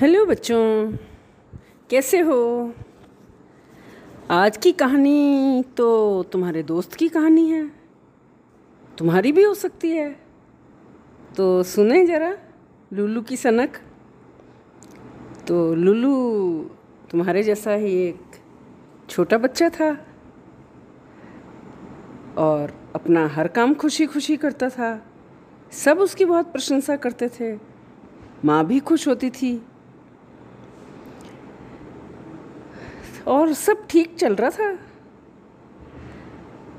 Hello बच्चों, कैसे हो? आज की कहानी तो तुम्हारे दोस्त की कहानी है। तुम्हारी भी हो सकती है। तो सुने ज़रा लुल्लू की सनक। तो लुल्लू तुम्हारे जैसा ही एक छोटा बच्चा था और अपना हर काम खुशी खुशी करता था। सब उसकी बहुत प्रशंसा करते थे। माँ भी खुश होती थी। और सब ठीक चल रहा था।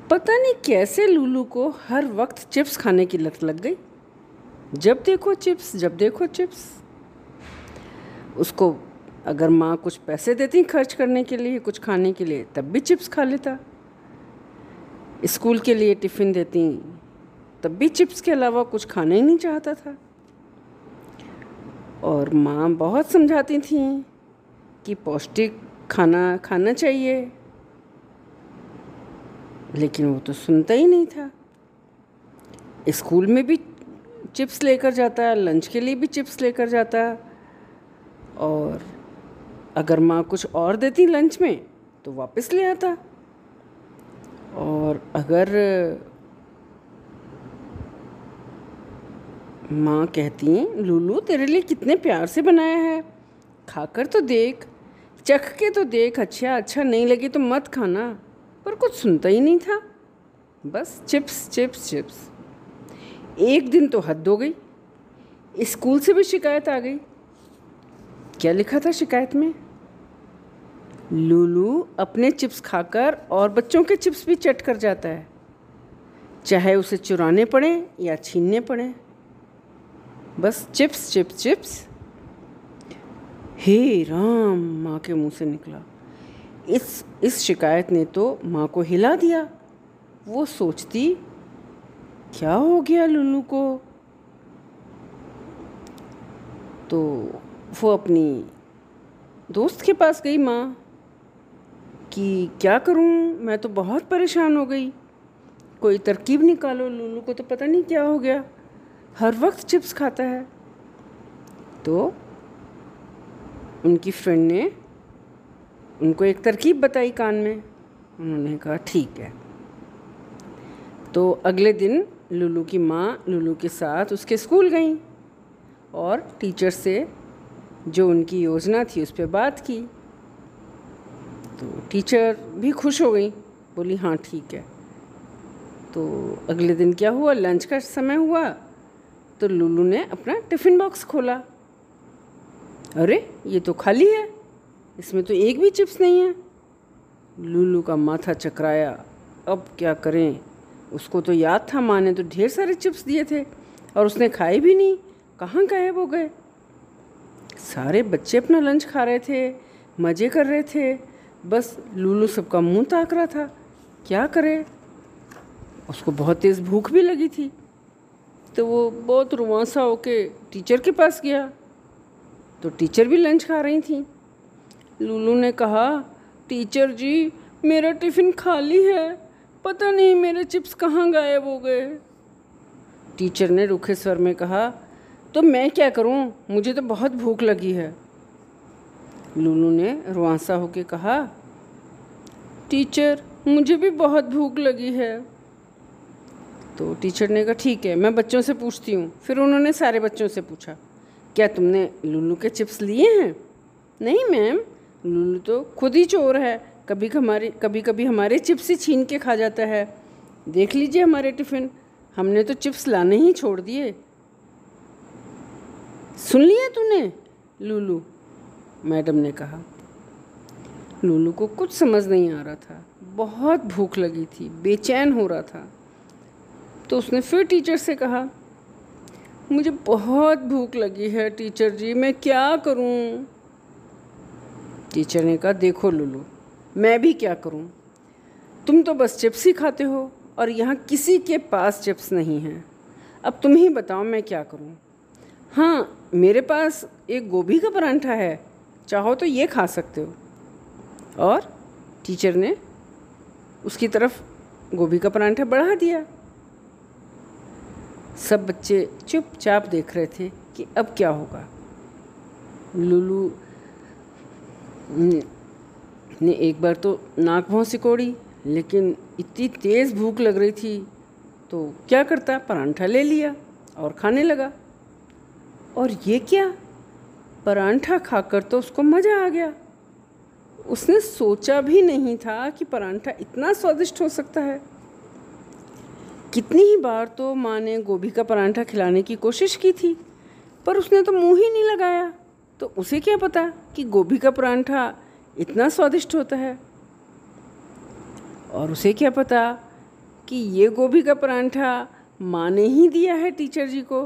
पता नहीं कैसे लूलू को हर वक्त चिप्स खाने की लत लग गई। जब देखो चिप्स, जब देखो चिप्स। उसको अगर माँ कुछ पैसे देती खर्च करने के लिए, कुछ खाने के लिए, तब भी चिप्स खा लेता। स्कूल के लिए टिफ़िन देती, तब भी चिप्स के अलावा कुछ खाना ही नहीं चाहता था। और माँ बहुत समझाती थी कि पौष्टिक खाना खाना चाहिए। लेकिन वो तो सुनता ही नहीं था। स्कूल में भी चिप्स लेकर जाता, लंच के लिए भी चिप्स लेकर जाता। और अगर माँ कुछ और देती लंच में तो वापस ले आता। और अगर माँ कहती हैं, लूलू, तेरे लिए कितने प्यार से बनाया है। खाकर तो देख। चख के तो देख अच्छा अच्छा नहीं लगे तो मत खाना। पर कुछ सुनता ही नहीं था। बस चिप्स चिप्स चिप्स। एक दिन तो हद हो गई। स्कूल से भी शिकायत आ गई। क्या लिखा था शिकायत में? लूलू अपने चिप्स खाकर और बच्चों के चिप्स भी चट कर जाता है। चाहे उसे चुराने पड़े या छीनने पड़े। बस चिप्स चिप्स चिप्स। हे राम, माँ के मुँह से निकला। इस इस शिकायत ने तो माँ को हिला दिया। वो सोचती, क्या हो गया लुल्लू को? तो वो अपनी दोस्त के पास गई माँ, कि क्या करूँ? मैं तो बहुत परेशान हो गई। कोई तरकीब निकालो लुल्लू को तो पता नहीं क्या हो गया। हर वक्त चिप्स खाता है। तो उनकी फ्रेंड ने उनको एक तरकीब बताई कान में। उन्होंने कहा, ठीक है। तो अगले दिन लुलू की माँ लुलू के साथ उसके स्कूल गई और टीचर से जो उनकी योजना थी उस पर बात की। तो टीचर भी खुश हो गई, बोली हाँ ठीक है। तो अगले दिन क्या हुआ? लंच का समय हुआ तो लुलू ने अपना टिफ़िन बॉक्स खोला। अरे, ये तो खाली है। इसमें तो एक भी चिप्स नहीं है। लुलू का माथा चकराया। अब क्या करें? उसको तो याद था माँ ने तो ढेर सारे चिप्स दिए थे और उसने खाए भी नहीं। कहाँ गायब हो गए? सारे बच्चे अपना लंच खा रहे थे, मज़े कर रहे थे। बस लूलू सबका मुँह ताक रहा था। क्या करे? उसको बहुत तेज़ भूख भी लगी थी। तो वो बहुत रुआसा होके टीचर के पास गया। तो टीचर भी लंच खा रही थी। लूलू ने कहा टीचर जी, मेरा टिफ़िन खाली है। पता नहीं मेरे चिप्स कहाँ गायब हो गए। टीचर ने रूखे स्वर में कहा तो मैं क्या करूँ? मुझे तो बहुत भूख लगी है। लूलू ने रुआसा होके कहा टीचर मुझे भी बहुत भूख लगी है। तो टीचर ने कहा, ठीक है, मैं बच्चों से पूछती हूँ। फिर उन्होंने सारे बच्चों से पूछा क्या तुमने लुल्लू के चिप्स लिए हैं? नहीं, मैम। लुल्लू तो खुद ही चोर है। कभी हमारे, कभी कभी हमारे चिप्स ही छीन के खा जाता है। देख लीजिए हमारे टिफ़िन। हमने तो चिप्स लाने ही छोड़ दिए। सुन लिया तूने? लूलू मैडम ने कहा। लूलू को कुछ समझ नहीं आ रहा था। बहुत भूख लगी थी। बेचैन हो रहा था। तो उसने फिर टीचर से कहा मुझे बहुत भूख लगी है, टीचर जी मैं क्या करूँ? टीचर ने कहा, देखो लुलू, मैं भी क्या करूँ? तुम तो बस चिप्स ही खाते हो और यहाँ किसी के पास चिप्स नहीं हैं अब तुम ही बताओ मैं क्या करूँ? हाँ मेरे पास एक गोभी का परांठा है चाहो तो ये खा सकते हो और टीचर ने उसकी तरफ़ गोभी का परांठा बढ़ा दिया सब बच्चे चुपचाप देख रहे थे कि अब क्या होगा। लुलू ने एक बार तो नाक भौं सिकोड़ी, लेकिन इतनी तेज़ भूख लग रही थी तो क्या करता? परांठा ले लिया और खाने लगा। और ये क्या? परांठा खाकर तो उसको मज़ा आ गया। उसने सोचा भी नहीं था कि परांठा इतना स्वादिष्ट हो सकता है। कितनी ही बार तो माँ ने गोभी का परांठा खिलाने की कोशिश की थी, पर उसने तो मुँह ही नहीं लगाया। तो उसे क्या पता कि गोभी का परांठा इतना स्वादिष्ट होता है? और उसे क्या पता कि ये गोभी का परांठा माँ ने ही दिया है टीचर जी को?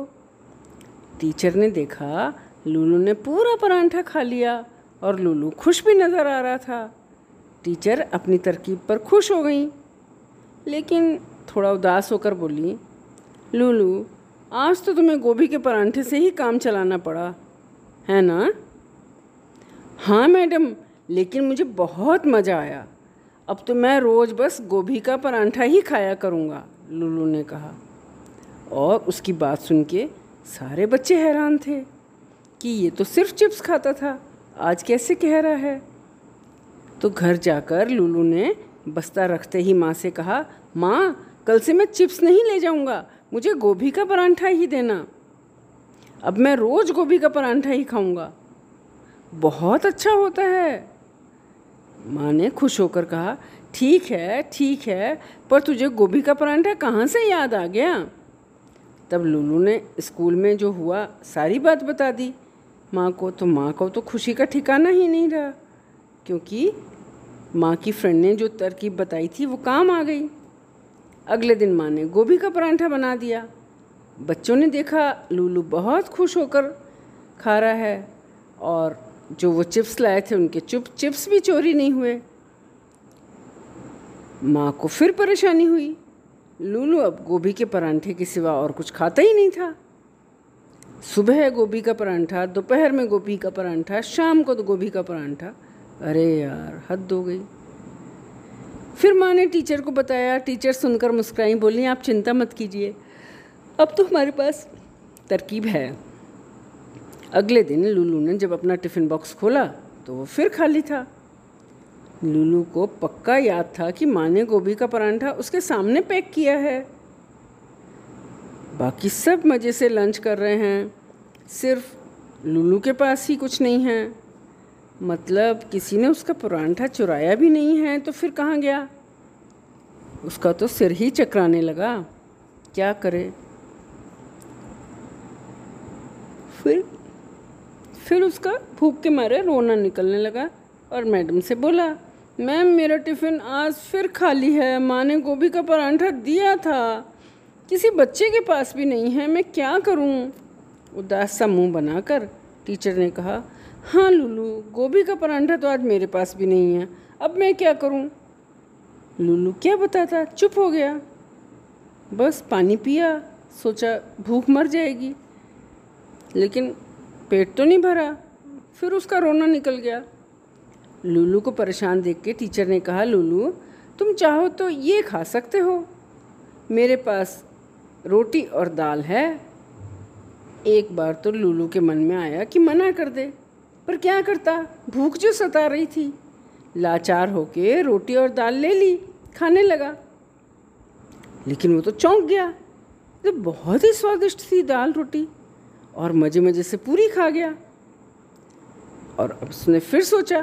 टीचर ने देखा, लूलू ने पूरा परांठा खा लिया और लूलू खुश भी नज़र आ रहा था। टीचर अपनी तरकीब पर खुश हो गई, लेकिन थोड़ा उदास होकर बोली, लूलू, आज तो तुम्हें गोभी के परांठे से ही काम चलाना पड़ा, है ना? हाँ मैडम, लेकिन मुझे बहुत मज़ा आया। अब तो मैं रोज़ बस गोभी का परांठा ही खाया करूँगा, लुलू ने कहा। और उसकी बात सुन के सारे बच्चे हैरान थे कि ये तो सिर्फ़ चिप्स खाता था, आज कैसे कह रहा है? तो घर जाकर लुलू ने बस्ता रखते ही माँ से कहा, माँ कल से मैं चिप्स नहीं ले जाऊँगा। मुझे गोभी का परांठा ही देना। अब मैं रोज़ गोभी का परांठा ही खाऊँगा। बहुत अच्छा होता है। माँ ने खुश होकर कहा, ठीक है ठीक है, पर तुझे गोभी का परांठा कहाँ से याद आ गया? तब लुलू ने स्कूल में जो हुआ, सारी बात बता दी। माँ को तो माँ को तो खुशी का ठिकाना ही नहीं रहा, क्योंकि माँ की फ्रेंड ने जो तरकीब बताई थी, वो काम आ गई। अगले दिन माँ ने गोभी का परांठा बना दिया। बच्चों ने देखा, लूलू बहुत खुश होकर खा रहा है और जो वो चिप्स लाए थे, उनके चुप चिप्स भी चोरी नहीं हुए। माँ को फिर परेशानी हुई। लूलू अब गोभी के परांठे के सिवा और कुछ खाता ही नहीं था। सुबह गोभी का परांठा, दोपहर में गोभी का परांठा, शाम को तो गोभी का परांठा। अरे यार, हद हो गई। फिर माँ ने टीचर को बताया, टीचर सुनकर मुस्कुराई, बोली, आप चिंता मत कीजिए, अब तो हमारे पास तरकीब है। अगले दिन लूलू ने जब अपना टिफ़िन बॉक्स खोला तो वो फिर खाली था। लूलू को पक्का याद था कि माँ ने गोभी का परांठा उसके सामने पैक किया है। बाकी सब मज़े से लंच कर रहे हैं। सिर्फ़ लूलू के पास ही कुछ नहीं है। मतलब किसी ने उसका परांठा चुराया भी नहीं है तो फिर कहाँ गया? उसका तो सिर ही चकराने लगा। क्या करे? फिर फिर उसका भूख के मारे रोना निकलने लगा और मैडम से बोला, मैम, मेरा टिफ़िन आज फिर खाली है। माँ ने गोभी का परांठा दिया था। किसी बच्चे के पास भी नहीं है, मैं क्या करूँ? उदास सा मुँह बनाकर टीचर ने कहा हाँ लुलू, गोभी का परांठा तो आज मेरे पास भी नहीं है। अब मैं क्या करूँ? लुलू क्या बताता? चुप हो गया। बस पानी पिया, सोचा भूख मर जाएगी। लेकिन पेट तो नहीं भरा। फिर उसका रोना निकल गया। लुलू को परेशान देख के टीचर ने कहा, लूलू, तुम चाहो तो ये खा सकते हो। मेरे पास रोटी और दाल है। एक बार तो लुलू के मन में आया कि मना कर दे। पर क्या करता? भूख जो सता रही थी। लाचार होके रोटी और दाल ले ली, खाने लगा। लेकिन वो तो चौंक गया। तो बहुत ही स्वादिष्ट थी दाल रोटी और मज़े मज़े से पूरी खा गया। और अब उसने फिर सोचा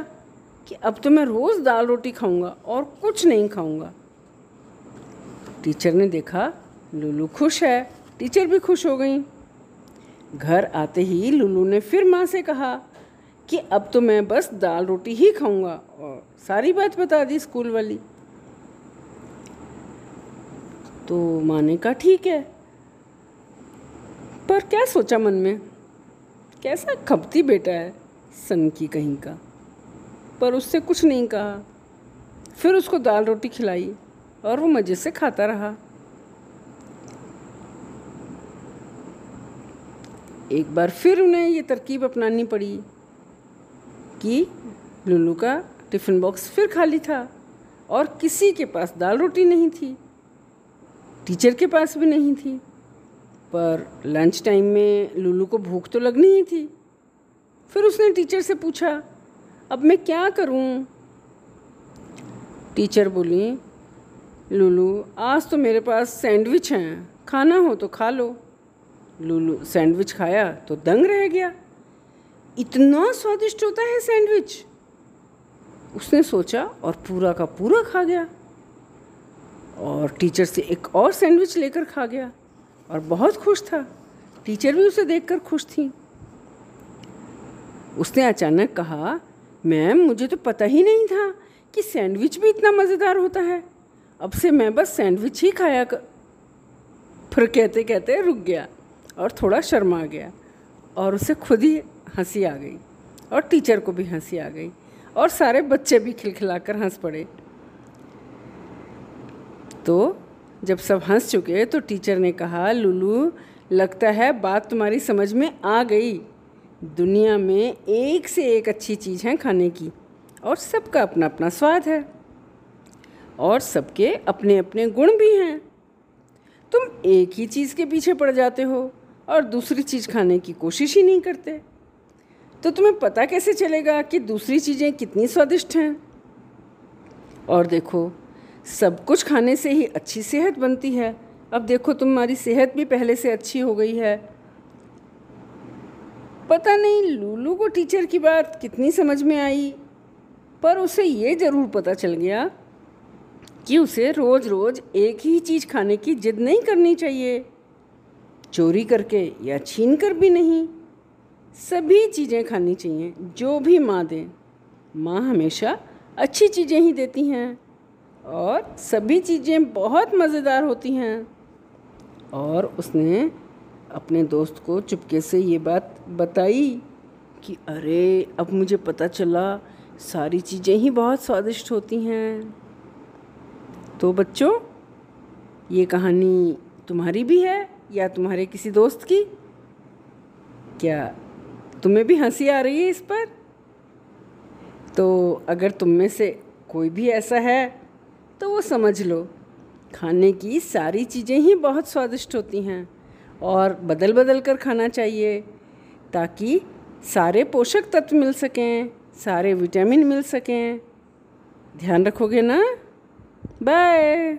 कि अब तो मैं रोज़ दाल रोटी खाऊँगा और कुछ नहीं खाऊँगा। टीचर ने देखा, लूलू खुश है। टीचर भी खुश हो गई। घर आते ही लूलू ने फिर माँ से कहा कि अब तो मैं बस दाल रोटी ही खाऊँगा। और सारी बात बता दी स्कूल वाली। तो माँ ने कहा ठीक है। पर क्या सोचा मन में? कैसा खपती बेटा है सन की कहीं का? पर उससे कुछ नहीं कहा। फिर उसको दाल रोटी खिलाई और वो मज़े से खाता रहा। एक बार फिर उन्हें ये तरकीब अपनानी पड़ी। कि लुल्लू का टिफ़िन बॉक्स फिर खाली था और किसी के पास दाल रोटी नहीं थी, टीचर के पास भी नहीं थी। पर लंच टाइम में लूलू को भूख तो लगनी ही थी। फिर उसने टीचर से पूछा, अब मैं क्या करूँ? टीचर बोली, लुलू, आज तो मेरे पास सैंडविच हैं, खाना हो तो खा लो। लुलू सैंडविच खाया तो दंग रह गया। इतना स्वादिष्ट होता है सैंडविच। उसने सोचा और पूरा का पूरा खा गया। और टीचर से एक और सैंडविच लेकर खा गया। और बहुत खुश था। टीचर भी उसे देखकर खुश थी। उसने अचानक कहा, मैम, मुझे तो पता ही नहीं था कि सैंडविच भी इतना मज़ेदार होता है। अब से मैं बस सैंडविच ही खाया कर फिर कहते कहते रुक गया और थोड़ा शर्मा गया और उसे खुद ही हँसी आ गई और टीचर को भी हँसी आ गई और सारे बच्चे भी खिलखिलाकर हंस पड़े। तो जब सब हंस चुके तो टीचर ने कहा, लुलू, लगता है बात तुम्हारी समझ में आ गई। दुनिया में एक से एक अच्छी चीज़ है खाने की और सबका अपना अपना स्वाद है और सबके अपने अपने गुण भी हैं। तुम एक ही चीज़ के पीछे पड़ जाते हो और दूसरी चीज़ खाने की कोशिश ही नहीं करते। तो तुम्हें पता कैसे चलेगा कि दूसरी चीज़ें कितनी स्वादिष्ट हैं? और देखो, सब कुछ खाने से ही अच्छी सेहत बनती है। अब देखो, तुम्हारी सेहत भी पहले से अच्छी हो गई है। पता नहीं, लूलू को टीचर की बात कितनी समझ में आई, पर उसे ये ज़रूर पता चल गया कि उसे रोज़ रोज़ एक ही चीज़ खाने की जिद नहीं करनी चाहिए। चोरी करके या छीन कर भी नहीं। सभी चीज़ें खानी चाहिए, जो भी माँ दें। माँ हमेशा अच्छी चीज़ें ही देती हैं और सभी चीज़ें बहुत मज़ेदार होती हैं। और उसने अपने दोस्त को चुपके से ये बात बताई कि, अरे, अब मुझे पता चला, सारी चीज़ें ही बहुत स्वादिष्ट होती हैं। तो बच्चों, ये कहानी तुम्हारी भी है या तुम्हारे किसी दोस्त की? क्या तुम्हें भी हँसी आ रही है इस पर? तो अगर तुम में से कोई भी ऐसा है तो वो समझ लो, खाने की सारी चीज़ें ही बहुत स्वादिष्ट होती हैं और बदल बदल कर खाना चाहिए, ताकि सारे पोषक तत्व मिल सकें, सारे विटामिन मिल सकें। ध्यान रखोगे ना? बाय।